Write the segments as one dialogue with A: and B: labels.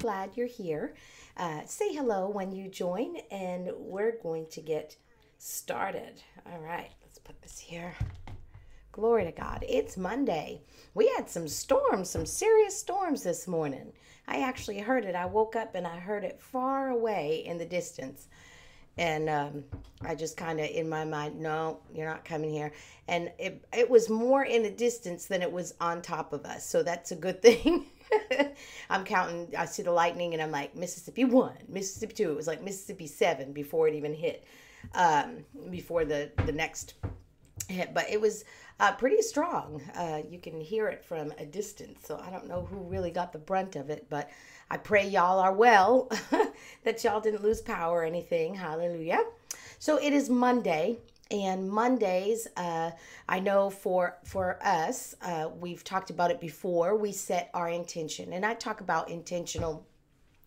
A: glad you're here. Uh, say hello when you join, and we're going to get started. All right, let's put this here. Glory to God. It's Monday. We had some storms, some serious storms this morning. I actually heard it. I woke up and I heard it far away in the distance. And um, I just kind of, in my mind, no, you're not coming here. And it, it was more in the distance than it was on top of us. So that's a good thing. I'm counting, I see the lightning and I'm like, Mississippi 1, Mississippi 2. It was like Mississippi 7 before it even hit, um, before the, the next hit. But it was uh, pretty strong. Uh, you can hear it from a distance. So I don't know who really got the brunt of it, but I pray y'all are well, that y'all didn't lose power or anything. Hallelujah. So it is Monday and mondays uh, i know for for us uh, we've talked about it before we set our intention. And i talk about intentional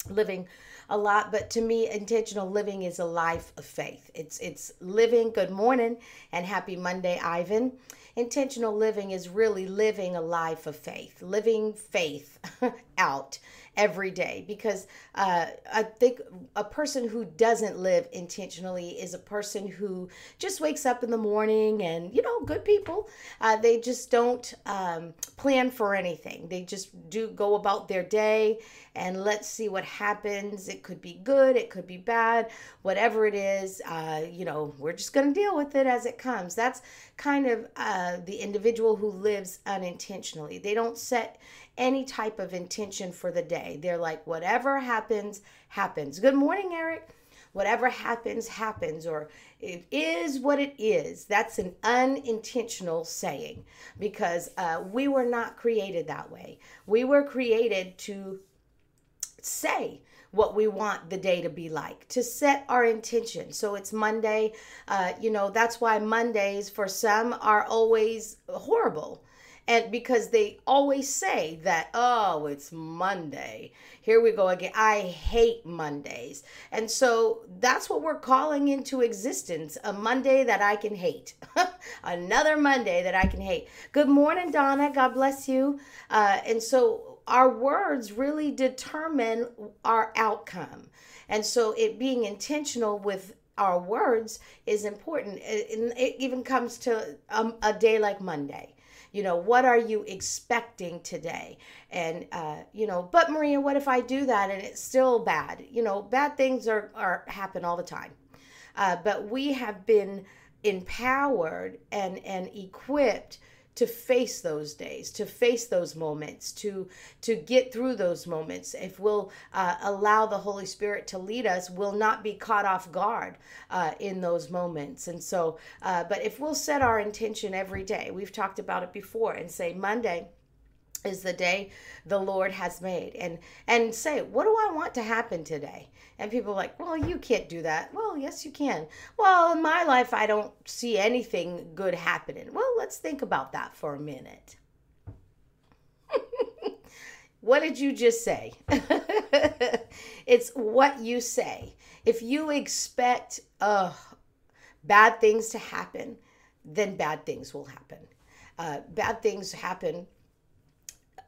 A: living a lot but to me intentional living is a life of faith. It's it's living good morning and happy monday ivan. Intentional living is really living a life of faith living faith out every day because uh, I think a person who doesn't live intentionally is a person who just wakes up in the morning and, you know, good people, uh, they just don't um, plan for anything. They just do go about their day and let's see what happens. It could be good, it could be bad, whatever it is, uh, you know, we're just going to deal with it as it comes. That's kind of uh, the individual who lives unintentionally. They don't set any type of intention for the day. They're like, whatever happens, happens. Good morning, Eric. Whatever happens, happens, or it is what it is. That's an unintentional saying because uh, we were not created that way. We were created to say, what we want the day to be like, to set our intention. So it's Monday. Uh, you know, that's why Mondays for some are always horrible and because they always say that oh it's monday. Here we go again. I hate mondays. And so that's what we're calling into existence a monday that i can hate. Another monday that i can hate. Good morning donna. God bless you. Uh, and so our words really determine our outcome. And so it being intentional with our words is important. And it even comes to um, a day like monday you know what are you expecting today? And uh, you know but maria what if i do that and it's still bad? You know bad things are, are happen all the time. Uh, but we have been empowered and and equipped to face those days to face those moments to to get through those moments. If we'll uh, allow the holy spirit to lead us we'll not be caught off guard uh, in those moments. And so uh, but if we'll set our intention every day we've talked about it before and say monday is the day the lord has made and and say what do i want to happen today? And people are like well you can't do that. Well yes you can. Well in my life i don't see anything good happening. Well let's think about that for a minute. What did you just say? It's what you say. If you expect uh, bad things to happen then bad things will happen. Uh, bad things happen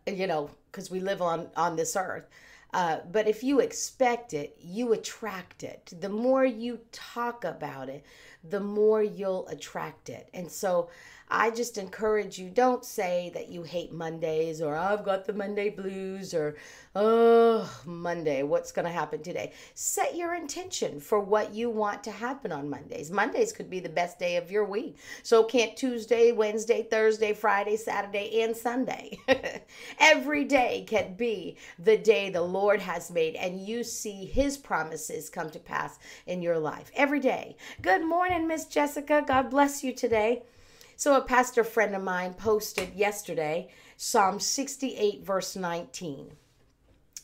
A: you know, because we live on on this earth. Uh, but if you expect it, you attract it. The more you talk about it, the more you'll attract it. And so I just encourage you don't say that you hate Mondays or I've got the Monday blues or oh, Monday, what's going to happen today? Set your intention for what you want to happen on Mondays. Mondays could be the best day of your week. So can't Tuesday, Wednesday, Thursday, Friday, Saturday, and Sunday. Every day can be the day the Lord has made and you see his promises come to pass in your life. Every day. Good morning, Miss Jessica. God bless you today. So, a pastor friend of mine posted yesterday Psalm 68, verse 19.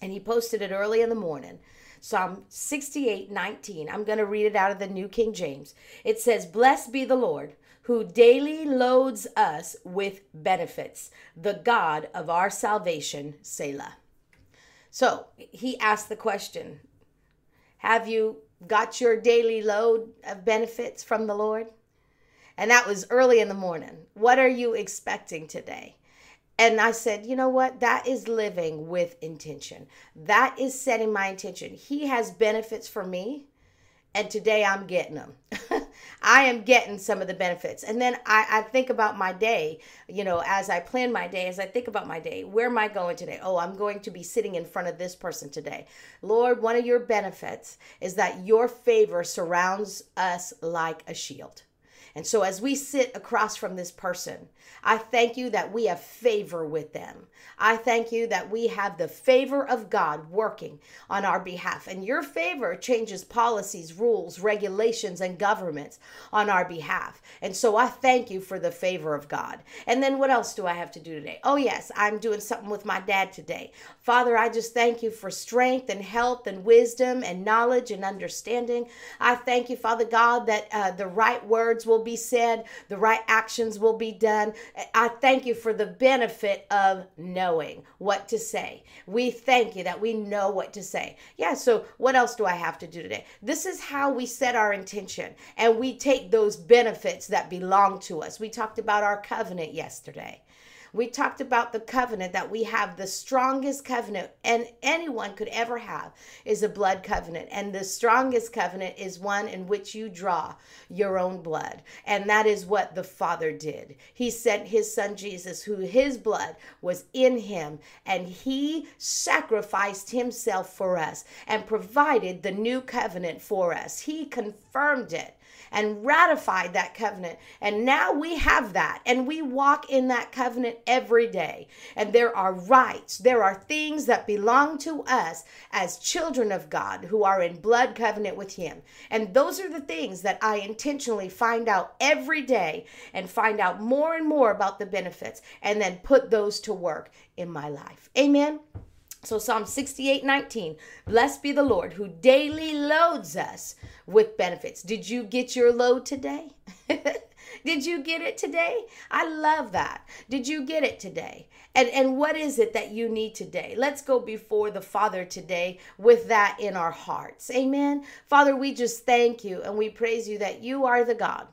A: And he posted it early in the morning. Psalm 68, 19. I'm going to read it out of the New King James. It says, Blessed be the Lord who daily loads us with benefits, the God of our salvation, Selah. So he asked the question Have you got your daily load of benefits from the Lord? And that was early in the morning. What are you expecting today? And I said, you know what? That is living with intention. That is setting my intention. He has benefits for me and today I'm getting them. I am getting some of the benefits. And then I, I, think about my day, you know, as I plan my day, as I think about my day, where am I going today? Oh, I'm going to be sitting in front of this person today. Lord, one of your benefits is that your favor surrounds us like a shield. And so as we sit across from this person, I thank you that we have favor with them. I thank you that we have the favor of God working on our behalf. And your favor changes policies, rules, regulations, and governments on our behalf. And so I thank you for the favor of God. And then what else do I have to do today? Oh, yes, I'm doing something with my dad today. Father, I just thank you for strength and health and wisdom and knowledge and understanding. I thank you, Father God, that uh, the right words will be said, the right actions will be done. I thank you for the benefit of knowing what to say. We thank you that we know what to say. Yeah, so what else do I have to do today? This is how we set our intention and we take those benefits that belong to us. We talked about our covenant yesterday. We talked about the covenant that we have the strongest covenant and anyone could ever have is a blood covenant. And the strongest covenant is one in which you draw your own blood. And that is what the Father did. He sent his son Jesus, who his blood was in him, and he sacrificed himself for us and provided the new covenant for us. He confirmed it and ratified that covenant. And now we have that and we walk in that covenant every day. And there are rights, there are things that belong to us as children of God who are in blood covenant with Him. And those are the things that I intentionally find out every day and find out more and more about the benefits and then put those to work in my life. Amen. So Psalm 68, 19, blessed be the Lord who daily loads us with benefits. Did you get your load today? Did you get it today? I love that. Did you get it today? And and what is it that you need today? Let's go before the Father today with that in our hearts. Amen. Father, we just thank you and we praise you that you are the God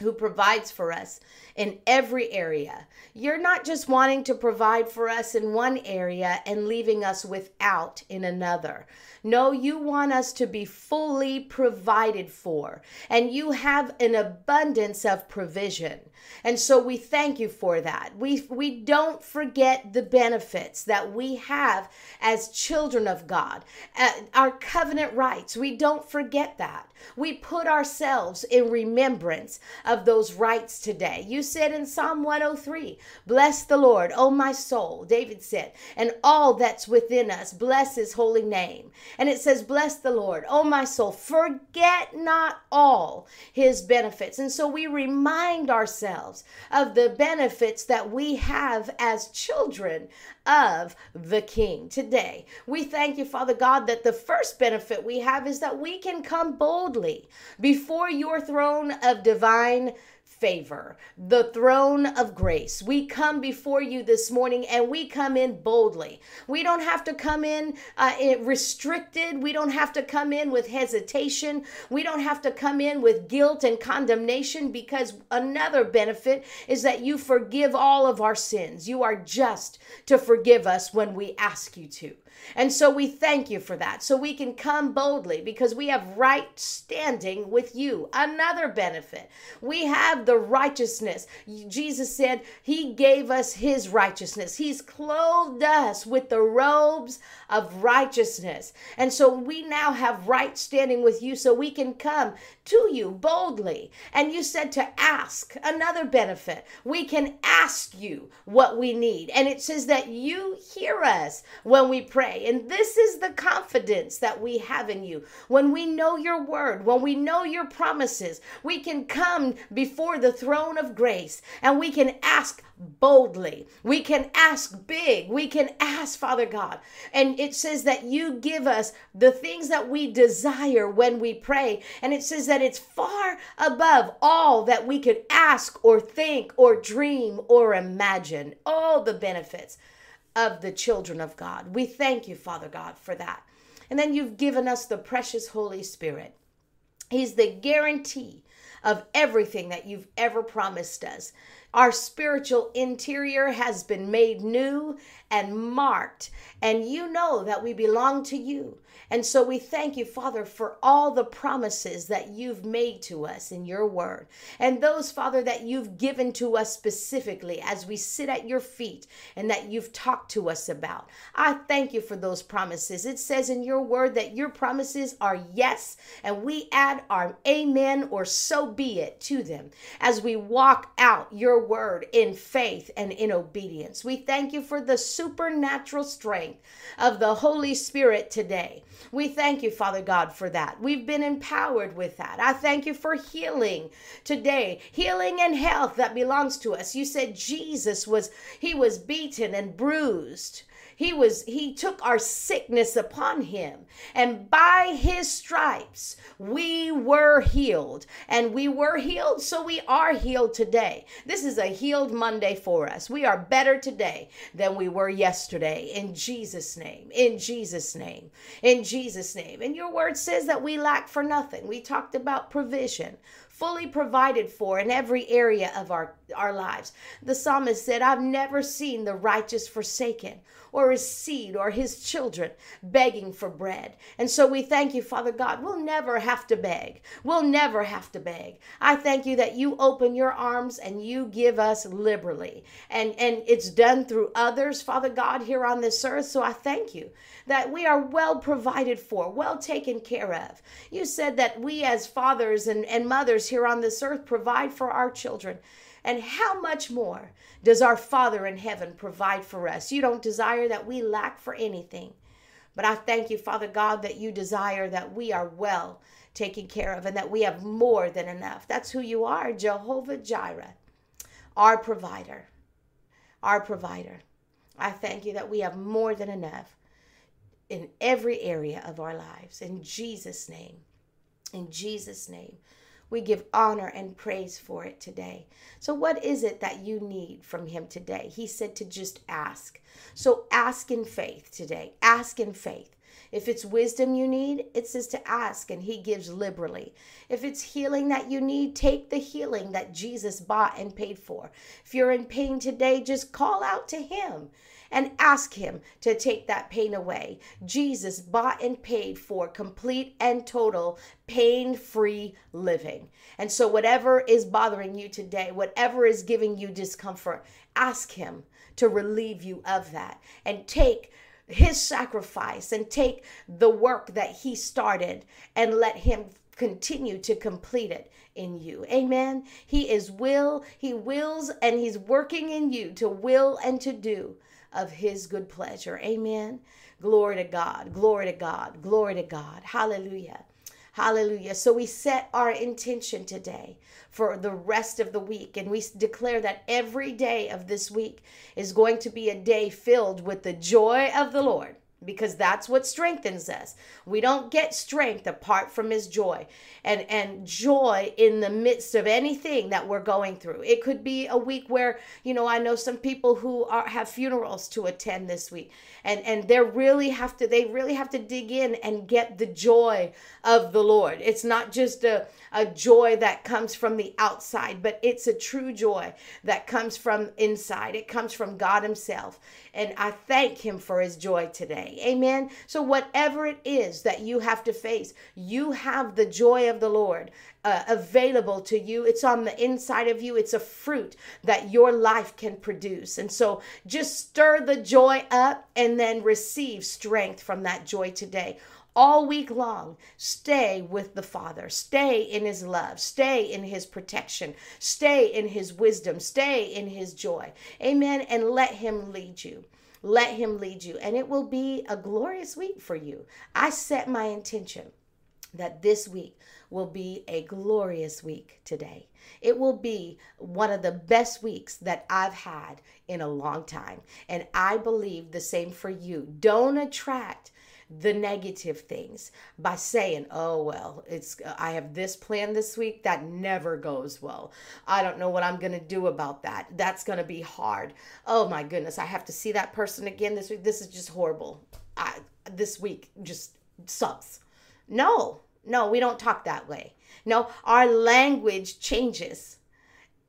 A: who provides for us in every area. You're not just wanting to provide for us in one area and leaving us without in another. No, you want us to be fully provided for, and you have an abundance of provision. And so we thank you for that. We we don't forget the benefits that we have as children of God. Uh, our covenant rights, we don't forget that. We put ourselves in remembrance of those rights today. You said in Psalm 103, Bless the Lord, O my soul, David said, and all that's within us, bless his holy name. And it says, Bless the Lord, O my soul, forget not all his benefits. And so we remind ourselves of the benefits that we have as children of the King today. We thank you, Father God, that the first benefit we have is that we can come boldly before your throne of divine favor, the throne of grace. We come before you this morning and we come in boldly. We don't have to come in uh, restricted. We don't have to come in with hesitation. We don't have to come in with guilt and condemnation because another benefit is that you forgive all of our sins. You are just to forgive us when we ask you to. And so we thank you for that. So we can come boldly because we have right standing with you. Another benefit. We have the righteousness. Jesus said he gave us his righteousness. He's clothed us with the robes of righteousness. And so we now have right standing with you so we can come to you boldly. And you said to ask another benefit. We can ask you what we need. And it says that you hear us when we pray. And this is the confidence that we have in you. When we know your word, when we know your promises, we can come before the throne of grace and we can ask boldly. We can ask big. We can ask, Father God. And it says that you give us the things that we desire when we pray. And it says that it's far above all that we could ask or think or dream or imagine. All the benefits of the children of God. We thank you, Father God, for that. And then you've given us the precious Holy Spirit. He's the guarantee of everything that you've ever promised us. Our spiritual interior has been made new and marked, and you know that we belong to you. And so we thank you, Father, for all the promises that you've made to us in your word. And those, Father, that you've given to us specifically as we sit at your feet and that you've talked to us about. I thank you for those promises. It says in your word that your promises are yes, and we add our amen or so be it to them as we walk out your word in faith and in obedience. We thank you for the supernatural strength of the Holy Spirit today. We thank you, Father God, for that. We've been empowered with that. I thank you for healing today, healing and health that belongs to us. You said Jesus was, he was beaten and bruised he was he took our sickness upon him and by his stripes we were healed and we were healed so we are healed today. This is a healed Monday for us. We are better today than we were yesterday in Jesus name. In Jesus name. In Jesus name. And your word says that we lack for nothing. We talked about provision fully provided for in every area of our, our lives. The psalmist said, I've never seen the righteous forsaken or his seed or his children begging for bread. And so we thank you, Father God. We'll never have to beg. We'll never have to beg. I thank you that you open your arms and you give us liberally. And, and it's done through others, Father God, here on this earth. So I thank you that we are well provided for, well taken care of. You said that we, as fathers and, and mothers here on this earth, provide for our children. And how much more does our Father in heaven provide for us? You don't desire that we lack for anything. But I thank you, Father God, that you desire that we are well taken care of and that we have more than enough. That's who you are, Jehovah Jireh, our provider. Our provider. I thank you that we have more than enough in every area of our lives. In Jesus' name. In Jesus' name. We give honor and praise for it today. So, what is it that you need from Him today? He said to just ask. So, ask in faith today. Ask in faith. If it's wisdom you need, it says to ask and he gives liberally. If it's healing that you need, take the healing that Jesus bought and paid for. If you're in pain today, just call out to him and ask Him to take that pain away. Jesus bought and paid for complete and total pain free living. And so, whatever is bothering you today, whatever is giving you discomfort, ask Him to relieve you of that and take his sacrifice and take the work that he started and let him continue to complete it in you. Amen. He is will, he wills and he's working in you to will and to do of his good pleasure. Amen. Glory to God. Glory to God. Glory to God. Hallelujah. Hallelujah. So we set our intention today for the rest of the week, and we declare that every day of this week is going to be a day filled with the joy of the Lord because that's what strengthens us. We don't get strength apart from his joy. And and joy in the midst of anything that we're going through. It could be a week where, you know, I know some people who are have funerals to attend this week. And and they really have to they really have to dig in and get the joy of the Lord. It's not just a a joy that comes from the outside, but it's a true joy that comes from inside. It comes from God himself. And I thank him for his joy today. Amen. So, whatever it is that you have to face, you have the joy of the Lord uh, available to you. It's on the inside of you. It's a fruit that your life can produce. And so, just stir the joy up and then receive strength from that joy today all week long. Stay with the Father. Stay in His love. Stay in His protection. Stay in His wisdom. Stay in His joy. Amen. And let Him lead you. Let Him lead you, and it will be a glorious week for you. I set my intention that this week will be a glorious week today. It will be one of the best weeks that I've had in a long time. And I believe the same for you. Don't attract the negative things by saying, "Oh well, it's I have this plan this week that never goes well. I don't know what I'm going to do about that. That's going to be hard. Oh my goodness, I have to see that person again this week. This is just horrible. I, this week just sucks." No. No, we don't talk that way. No, our language changes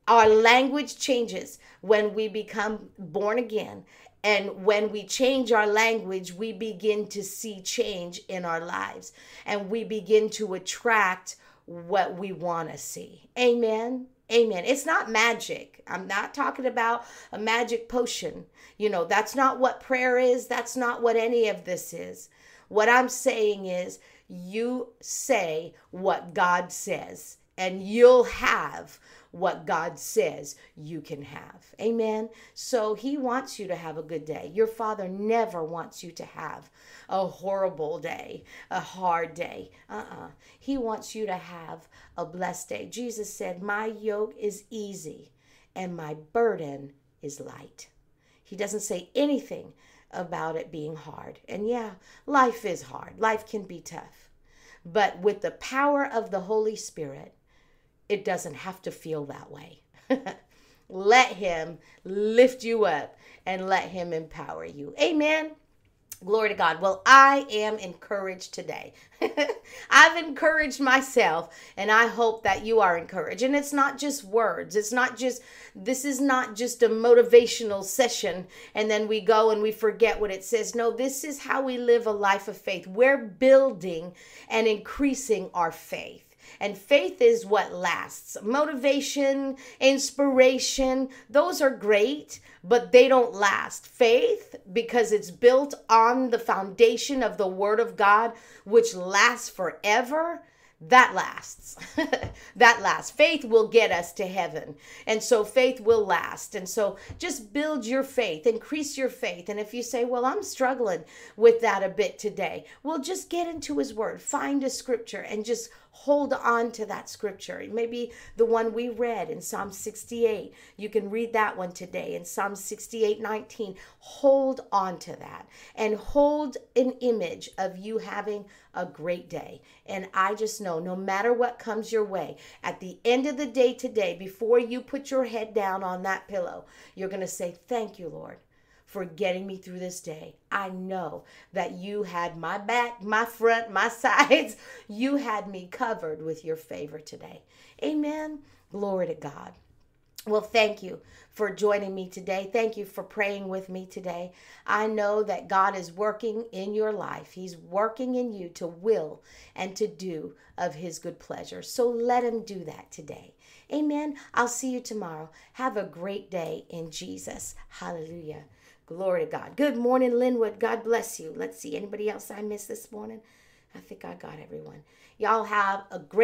A: Our language changes when we become born again. And when we change our language, we begin to see change in our lives and we begin to attract what we want to see. Amen. Amen. It's not magic. I'm not talking about a magic potion. You know, that's not what prayer is. That's not what any of this is. What I'm saying is, you say what God says, and you'll have what God says you can have. Amen. So he wants you to have a good day. Your father never wants you to have a horrible day, a hard day. Uh-uh. He wants you to have a blessed day. Jesus said, "My yoke is easy and my burden is light." He doesn't say anything about it being hard. And yeah, life is hard. Life can be tough. But with the power of the Holy Spirit, it doesn't have to feel that way. let Him lift you up and let Him empower you. Amen. Glory to God. Well, I am encouraged today. I've encouraged myself, and I hope that you are encouraged. And it's not just words, it's not just, this is not just a motivational session, and then we go and we forget what it says. No, this is how we live a life of faith. We're building and increasing our faith. And faith is what lasts. Motivation, inspiration, those are great, but they don't last. Faith, because it's built on the foundation of the Word of God, which lasts forever, that lasts. that lasts. Faith will get us to heaven. And so faith will last. And so just build your faith, increase your faith. And if you say, well, I'm struggling with that a bit today, well, just get into His Word, find a scripture, and just hold on to that scripture. Maybe the one we read in Psalm 68. You can read that one today in Psalm 68 19. Hold on to that and hold an image of you having a great day. And I just know no matter what comes your way, at the end of the day today, before you put your head down on that pillow, you're going to say, Thank you, Lord for getting me through this day. I know that you had my back, my front, my sides. You had me covered with your favor today. Amen. Glory to God. Well, thank you for joining me today. Thank you for praying with me today. I know that God is working in your life. He's working in you to will and to do of His good pleasure. So let Him do that today. Amen. I'll see you tomorrow. Have a great day in Jesus. Hallelujah. Glory to God. Good morning, Linwood. God bless you. Let's see. Anybody else I missed this morning? I think I got everyone. Y'all have a great